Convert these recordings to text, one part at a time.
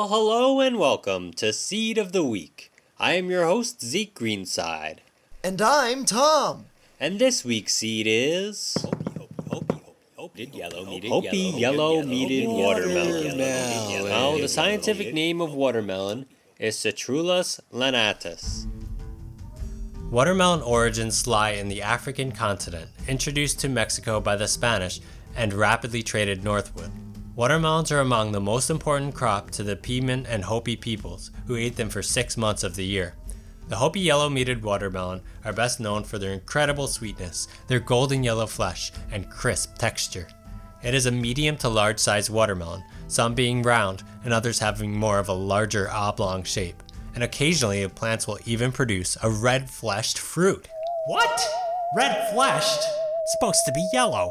Well, hello and welcome to Seed of the Week. I am your host, Zeke Greenside. And I'm Tom. And this week's seed is. Hopi yellow meated Hopi yellow meated watermelon. Watermelon. Now, the scientific name of watermelon is Citrullus lanatus. Watermelon origins lie in the African continent, introduced to Mexico by the Spanish and rapidly traded northward. Watermelons are among the most important crop to the Piedmont and Hopi peoples, who ate them for six months of the year. The Hopi yellow meated watermelon are best known for their incredible sweetness, their golden yellow flesh, and crisp texture. It is a medium to large sized watermelon, some being round and others having more of a larger oblong shape. And occasionally, the plants will even produce a red fleshed fruit. What? Red fleshed? Supposed to be yellow.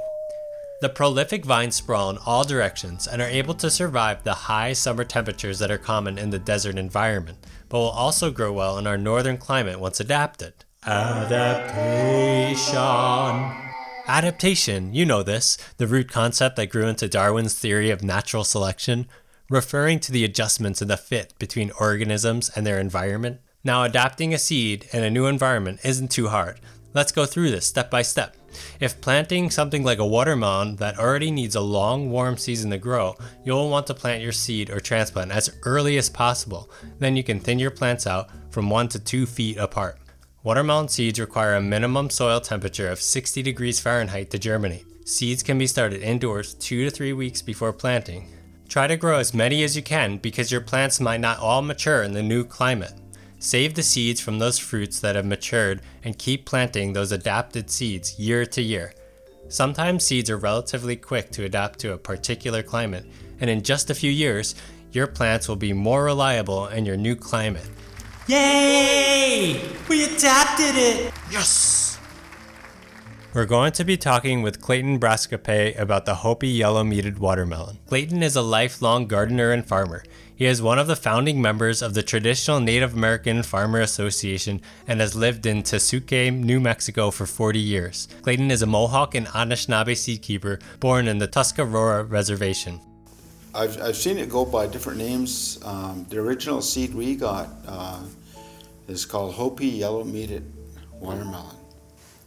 The prolific vines sprawl in all directions and are able to survive the high summer temperatures that are common in the desert environment, but will also grow well in our northern climate once adapted. Adaptation. Adaptation, you know this, the root concept that grew into Darwin's theory of natural selection, referring to the adjustments in the fit between organisms and their environment. Now, adapting a seed in a new environment isn't too hard. Let's go through this step by step. If planting something like a watermelon that already needs a long, warm season to grow, you'll want to plant your seed or transplant as early as possible. Then you can thin your plants out from 1 to 2 feet apart. Watermelon seeds require a minimum soil temperature of 60 degrees Fahrenheit to germinate. Seeds can be started indoors 2 to 3 weeks before planting. Try to grow as many as you can because your plants might not all mature in the new climate. Save the seeds from those fruits that have matured and keep planting those adapted seeds year to year. Sometimes seeds are relatively quick to adapt to a particular climate, and in just a few years, your plants will be more reliable in your new climate. Yay! We adapted it! Yes! We're going to be talking with Clayton Brascoupé about the Hopi yellow meated watermelon. Clayton is a lifelong gardener and farmer. He is one of the founding members of the traditional Native American Farmer Association and has lived in Tesuque, New Mexico for 40 years. Clayton is a Mohawk and Anishinaabe seedkeeper born in the Tuscarora Reservation. I've, I've seen it go by different names. Um, the original seed we got uh, is called Hopi Yellow Meated Watermelon.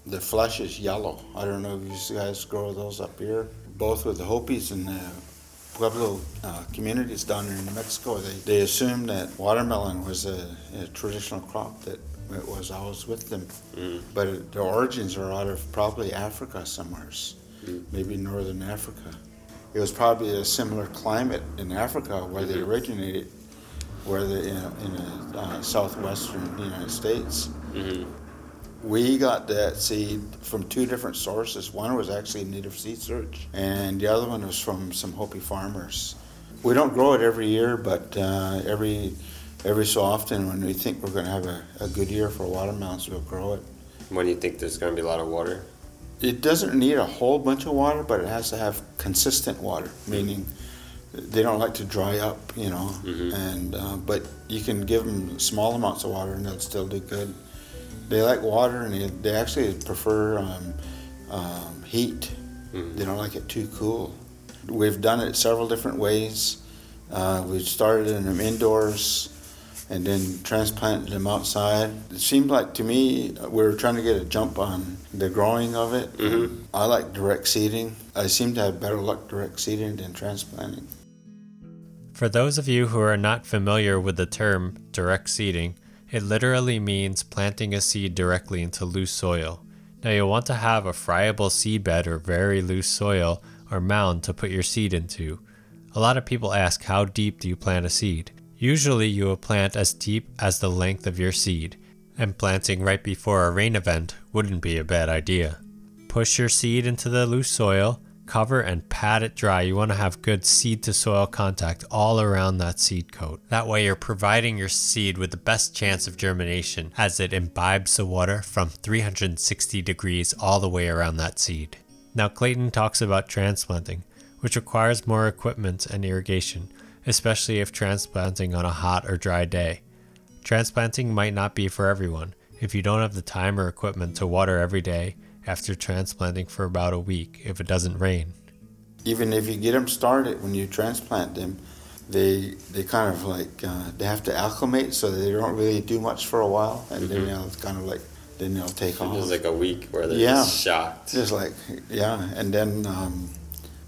The flesh is yellow. I don't know if you guys grow those up here. Both with the Hopis and the Pueblo uh, communities down in New Mexico, they, they assumed that watermelon was a, a traditional crop that it was always with them. But it, their origins are out of probably Africa somewheres, maybe northern Africa. It was probably a similar climate in Africa where they originated, where they in, in the uh, southwestern United States. We got that seed from two different sources. One was actually Native Seed Search, and the other one was from some Hopi farmers. We don't grow it every year, but uh, every every so often, when we think we're going to have a, a good year for watermelons, we'll grow it. When you think there's going to be a lot of water? It doesn't need a whole bunch of water, but it has to have consistent water, meaning they don't like to dry up, you know. And uh, but you can give them small amounts of water, and they'll still do good. They like water, and they, they actually prefer um, um, heat. They don't like it too cool. We've done it several different ways. Uh, we started in them indoors and then transplanted them outside. It seemed like to me uh, we were trying to get a jump on the growing of it. I like direct seeding. I seem to have better luck direct seeding than transplanting. For those of you who are not familiar with the term direct seeding, it literally means planting a seed directly into loose soil. Now you'll want to have a friable seedbed or very loose soil or mound to put your seed into. A lot of people ask how deep do you plant a seed? Usually you will plant as deep as the length of your seed, and planting right before a rain event wouldn't be a bad idea. Push your seed into the loose soil, cover and pat it dry. You want to have good seed to soil contact all around that seed coat. That way, you're providing your seed with the best chance of germination as it imbibes the water from 360 degrees all the way around that seed. Now, Clayton talks about transplanting, which requires more equipment and irrigation, especially if transplanting on a hot or dry day. Transplanting might not be for everyone. If you don't have the time or equipment to water every day after transplanting for about a week if it doesn't rain. Even if you get them started when you transplant them, they they kind of like uh, they have to acclimate, so they don't really do much for a while, and then they'll kind of like then they'll take It off. was like a week where they're Yeah. just shocked. Just like yeah, and then um,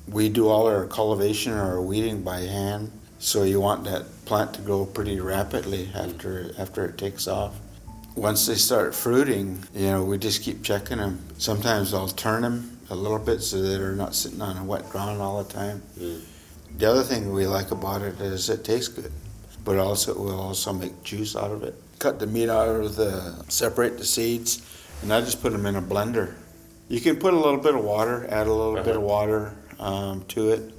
we do all our cultivation or our weeding by hand. So you want that plant to grow pretty rapidly after after it takes off. Once they start fruiting, you know, we just keep checking them. Sometimes I'll turn them a little bit so that they're not sitting on a wet ground all the time. Mm. The other thing we like about it is it tastes good, but also we'll also make juice out of it. Cut the meat out of the, separate the seeds, and I just put them in a blender. You can put a little bit of water, add a little bit of water um, to it.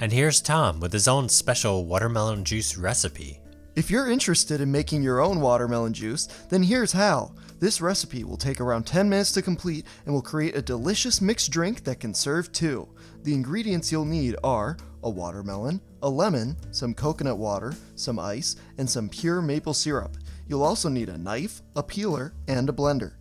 And here's Tom with his own special watermelon juice recipe. If you're interested in making your own watermelon juice, then here's how. This recipe will take around 10 minutes to complete and will create a delicious mixed drink that can serve two. The ingredients you'll need are a watermelon, a lemon, some coconut water, some ice, and some pure maple syrup. You'll also need a knife, a peeler, and a blender.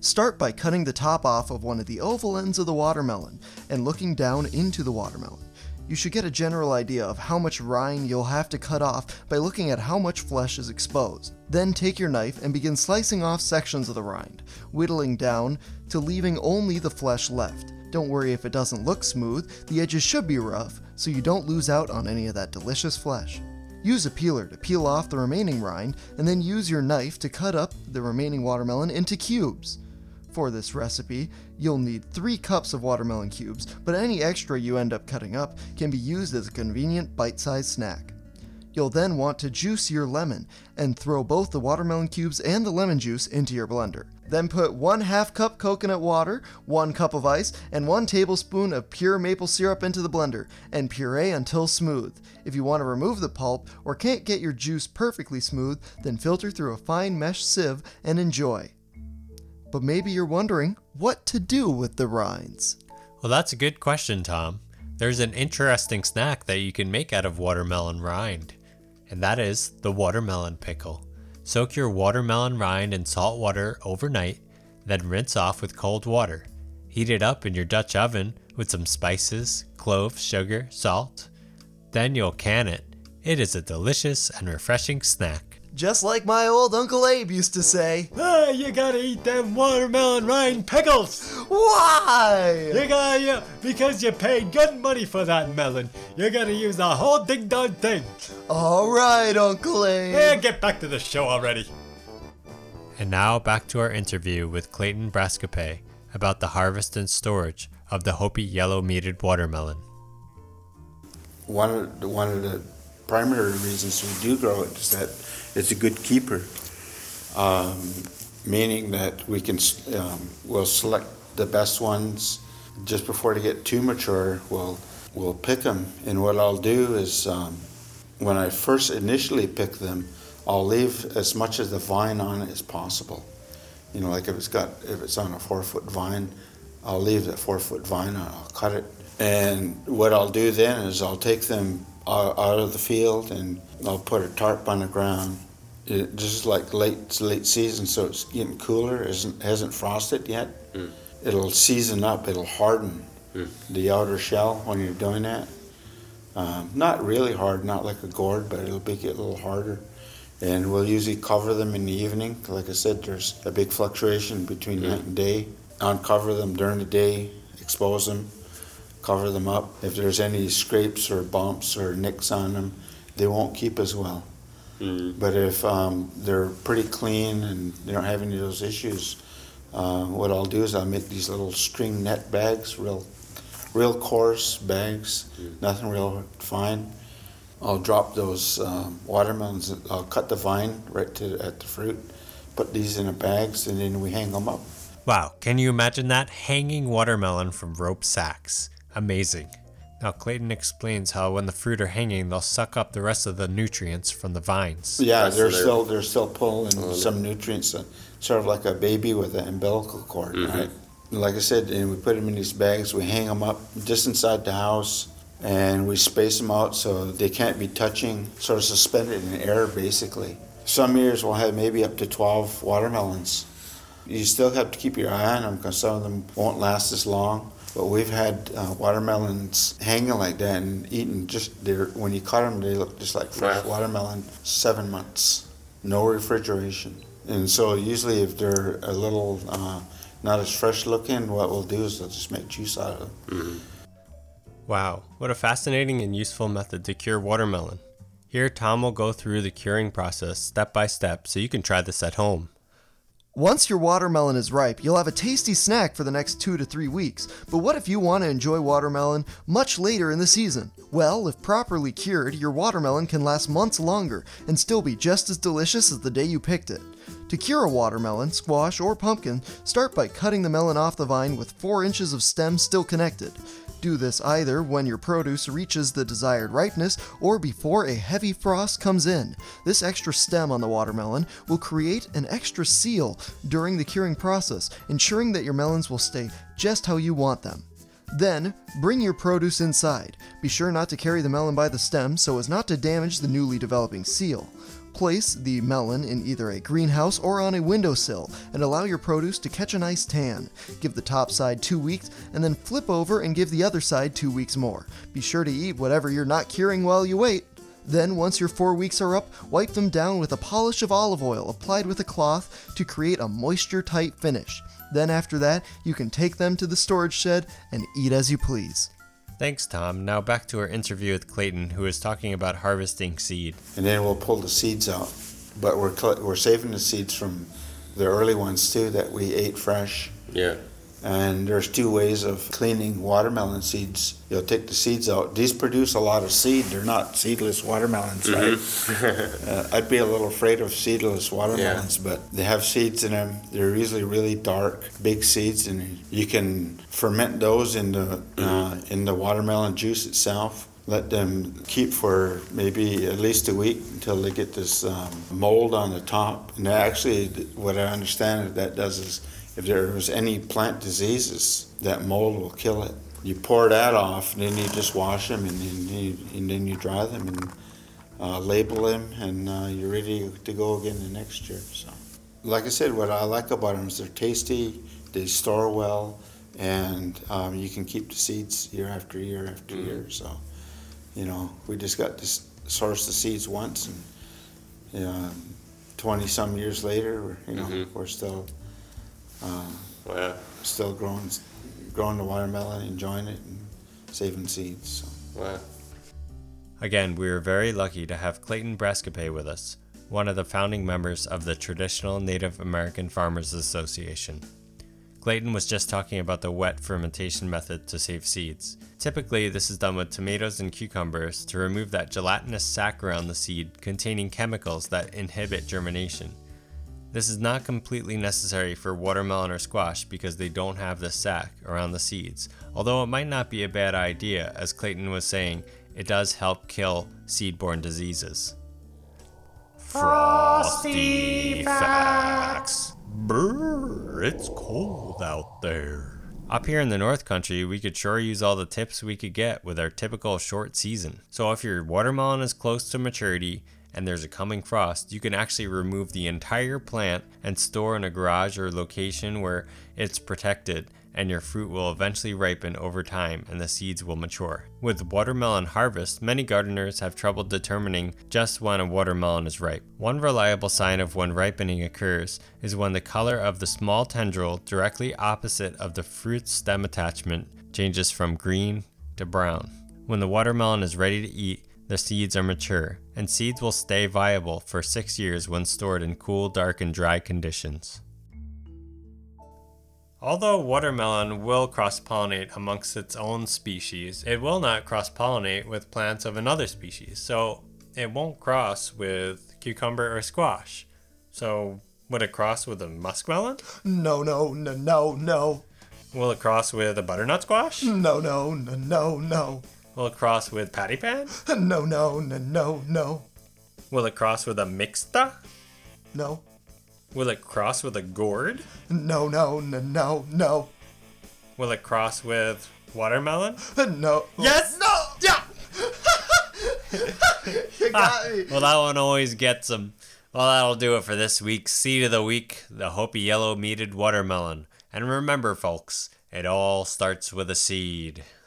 Start by cutting the top off of one of the oval ends of the watermelon and looking down into the watermelon. You should get a general idea of how much rind you'll have to cut off by looking at how much flesh is exposed. Then take your knife and begin slicing off sections of the rind, whittling down to leaving only the flesh left. Don't worry if it doesn't look smooth, the edges should be rough so you don't lose out on any of that delicious flesh. Use a peeler to peel off the remaining rind and then use your knife to cut up the remaining watermelon into cubes. For this recipe, you'll need 3 cups of watermelon cubes, but any extra you end up cutting up can be used as a convenient bite sized snack. You'll then want to juice your lemon and throw both the watermelon cubes and the lemon juice into your blender. Then put 1 half cup coconut water, 1 cup of ice, and 1 tablespoon of pure maple syrup into the blender and puree until smooth. If you want to remove the pulp or can't get your juice perfectly smooth, then filter through a fine mesh sieve and enjoy. But maybe you're wondering what to do with the rinds. Well, that's a good question, Tom. There's an interesting snack that you can make out of watermelon rind, and that is the watermelon pickle. Soak your watermelon rind in salt water overnight, then rinse off with cold water. Heat it up in your Dutch oven with some spices, cloves, sugar, salt. Then you'll can it. It is a delicious and refreshing snack. Just like my old Uncle Abe used to say. Ah, you gotta eat them watermelon rind pickles! Why? You gotta, yeah, because you paid good money for that melon. You gotta use the whole ding dong thing. Alright, Uncle Abe. Yeah, get back to the show already. And now back to our interview with Clayton Brascoupé about the harvest and storage of the Hopi yellow meated watermelon. One of the, one of the primary reasons we do grow it is that it's a good keeper, um, meaning that we can um, we'll select the best ones just before they get too mature. We'll we'll pick them, and what I'll do is um, when I first initially pick them, I'll leave as much of the vine on it as possible. You know, like if it's got if it's on a four foot vine, I'll leave that four foot vine on. I'll cut it, and what I'll do then is I'll take them out, out of the field and I'll put a tarp on the ground. It, just like late late season, so it's getting cooler. isn't hasn't frosted yet. Hmm. It'll season up. It'll harden hmm. the outer shell when you're doing that. Um, not really hard, not like a gourd, but it'll make it a little harder. And we'll usually cover them in the evening. Like I said, there's a big fluctuation between hmm. night and day. Uncover them during the day, expose them, cover them up. If there's any scrapes or bumps or nicks on them, they won't keep as well. But if um, they're pretty clean and they don't have any of those issues, uh, what I'll do is I'll make these little string net bags, real, real coarse bags, nothing real fine. I'll drop those um, watermelons. I'll cut the vine right to at the fruit, put these in the bags, and then we hang them up. Wow, can you imagine that? Hanging watermelon from rope sacks. Amazing. Now, Clayton explains how when the fruit are hanging, they'll suck up the rest of the nutrients from the vines. Yeah, they're of their- still they're still pulling some nutrients, uh, sort of like a baby with an umbilical cord, right? Like I said, and we put them in these bags. We hang them up just inside the house, and we space them out so they can't be touching, sort of suspended in air, basically. Some years we'll have maybe up to twelve watermelons. You still have to keep your eye on them because some of them won't last as long. But we've had uh, watermelons hanging like that and eating just, they're, when you cut them, they look just like fresh Wow. watermelon, seven months, no refrigeration. And so usually if they're a little uh, not as fresh looking, what we'll do is we'll just make juice out of them. Wow, what a fascinating and useful method to cure watermelon. Here, Tom will go through the curing process step by step so you can try this at home. Once your watermelon is ripe, you'll have a tasty snack for the next two to three weeks. But what if you want to enjoy watermelon much later in the season? Well, if properly cured, your watermelon can last months longer and still be just as delicious as the day you picked it. To cure a watermelon, squash, or pumpkin, start by cutting the melon off the vine with 4 inches of stem still connected. Do this either when your produce reaches the desired ripeness or before a heavy frost comes in. This extra stem on the watermelon will create an extra seal during the curing process, ensuring that your melons will stay just how you want them. Then, bring your produce inside. Be sure not to carry the melon by the stem so as not to damage the newly developing seal. Place the melon in either a greenhouse or on a windowsill and allow your produce to catch a nice tan. Give the top side two weeks and then flip over and give the other side two weeks more. Be sure to eat whatever you're not curing while you wait. Then, once your four weeks are up, wipe them down with a polish of olive oil applied with a cloth to create a moisture tight finish. Then, after that, you can take them to the storage shed and eat as you please. Thanks, Tom. Now back to our interview with Clayton, who is talking about harvesting seed. and then we'll pull the seeds out. But we're cl- we're saving the seeds from the early ones too that we ate fresh. Yeah. And there's two ways of cleaning watermelon seeds. You'll take the seeds out. These produce a lot of seed. They're not seedless watermelons, right? uh, I'd be a little afraid of seedless watermelons, but they have seeds in them. They're usually really dark, big seeds, and you can ferment those in the uh, in the watermelon juice itself. Let them keep for maybe at least a week until they get this um, mold on the top. And actually, what I understand that that does is if there was any plant diseases, that mold will kill it. You pour that off, and then you just wash them, and then you, and then you dry them and uh, label them, and uh, you're ready to go again the next year. So, like I said, what I like about them is they're tasty, they store well, and um, you can keep the seeds year after year after year. So, you know, we just got to source the seeds once, and you know, twenty some years later, you know, Mhm. we're still. Um, wow. still growing, growing the watermelon, enjoying it, and saving seeds. So. Wow. Again, we are very lucky to have Clayton Brascoupé with us, one of the founding members of the Traditional Native American Farmers Association. Clayton was just talking about the wet fermentation method to save seeds. Typically, this is done with tomatoes and cucumbers to remove that gelatinous sac around the seed containing chemicals that inhibit germination. This is not completely necessary for watermelon or squash because they don't have the sac around the seeds, although it might not be a bad idea, as Clayton was saying, it does help kill seed-borne diseases. Frosty Facts. Brr, it's cold out there. Up here in the North Country, we could sure use all the tips we could get with our typical short season. So if your watermelon is close to maturity and there's a coming frost, you can actually remove the entire plant and store in a garage or location where it's protected and your fruit will eventually ripen over time and the seeds will mature. With watermelon harvest, many gardeners have trouble determining just when a watermelon is ripe. One reliable sign of when ripening occurs is when the color of the small tendril directly opposite of the fruit stem attachment changes from green to brown. When the watermelon is ready to eat, the seeds are mature, and seeds will stay viable for six years when stored in cool, dark, and dry conditions. Although watermelon will cross pollinate amongst its own species, it will not cross pollinate with plants of another species. So it won't cross with cucumber or squash. So would it cross with a muskmelon? No, no, no, no, no, Will it cross with a butternut squash? no, no, no, no, no, Will it cross with patty pan? no, no, no, no, no, Will it cross with a mixta? no, Will it cross with a gourd? no, no, no, no, no, Will it cross with watermelon? no. Yes! No! Yeah! you ah, got me. Well, that one always gets them. Well, that'll do it for this week's Seed of the Week, the Hopi Yellow Meated Watermelon. And remember, folks, It all starts with a seed.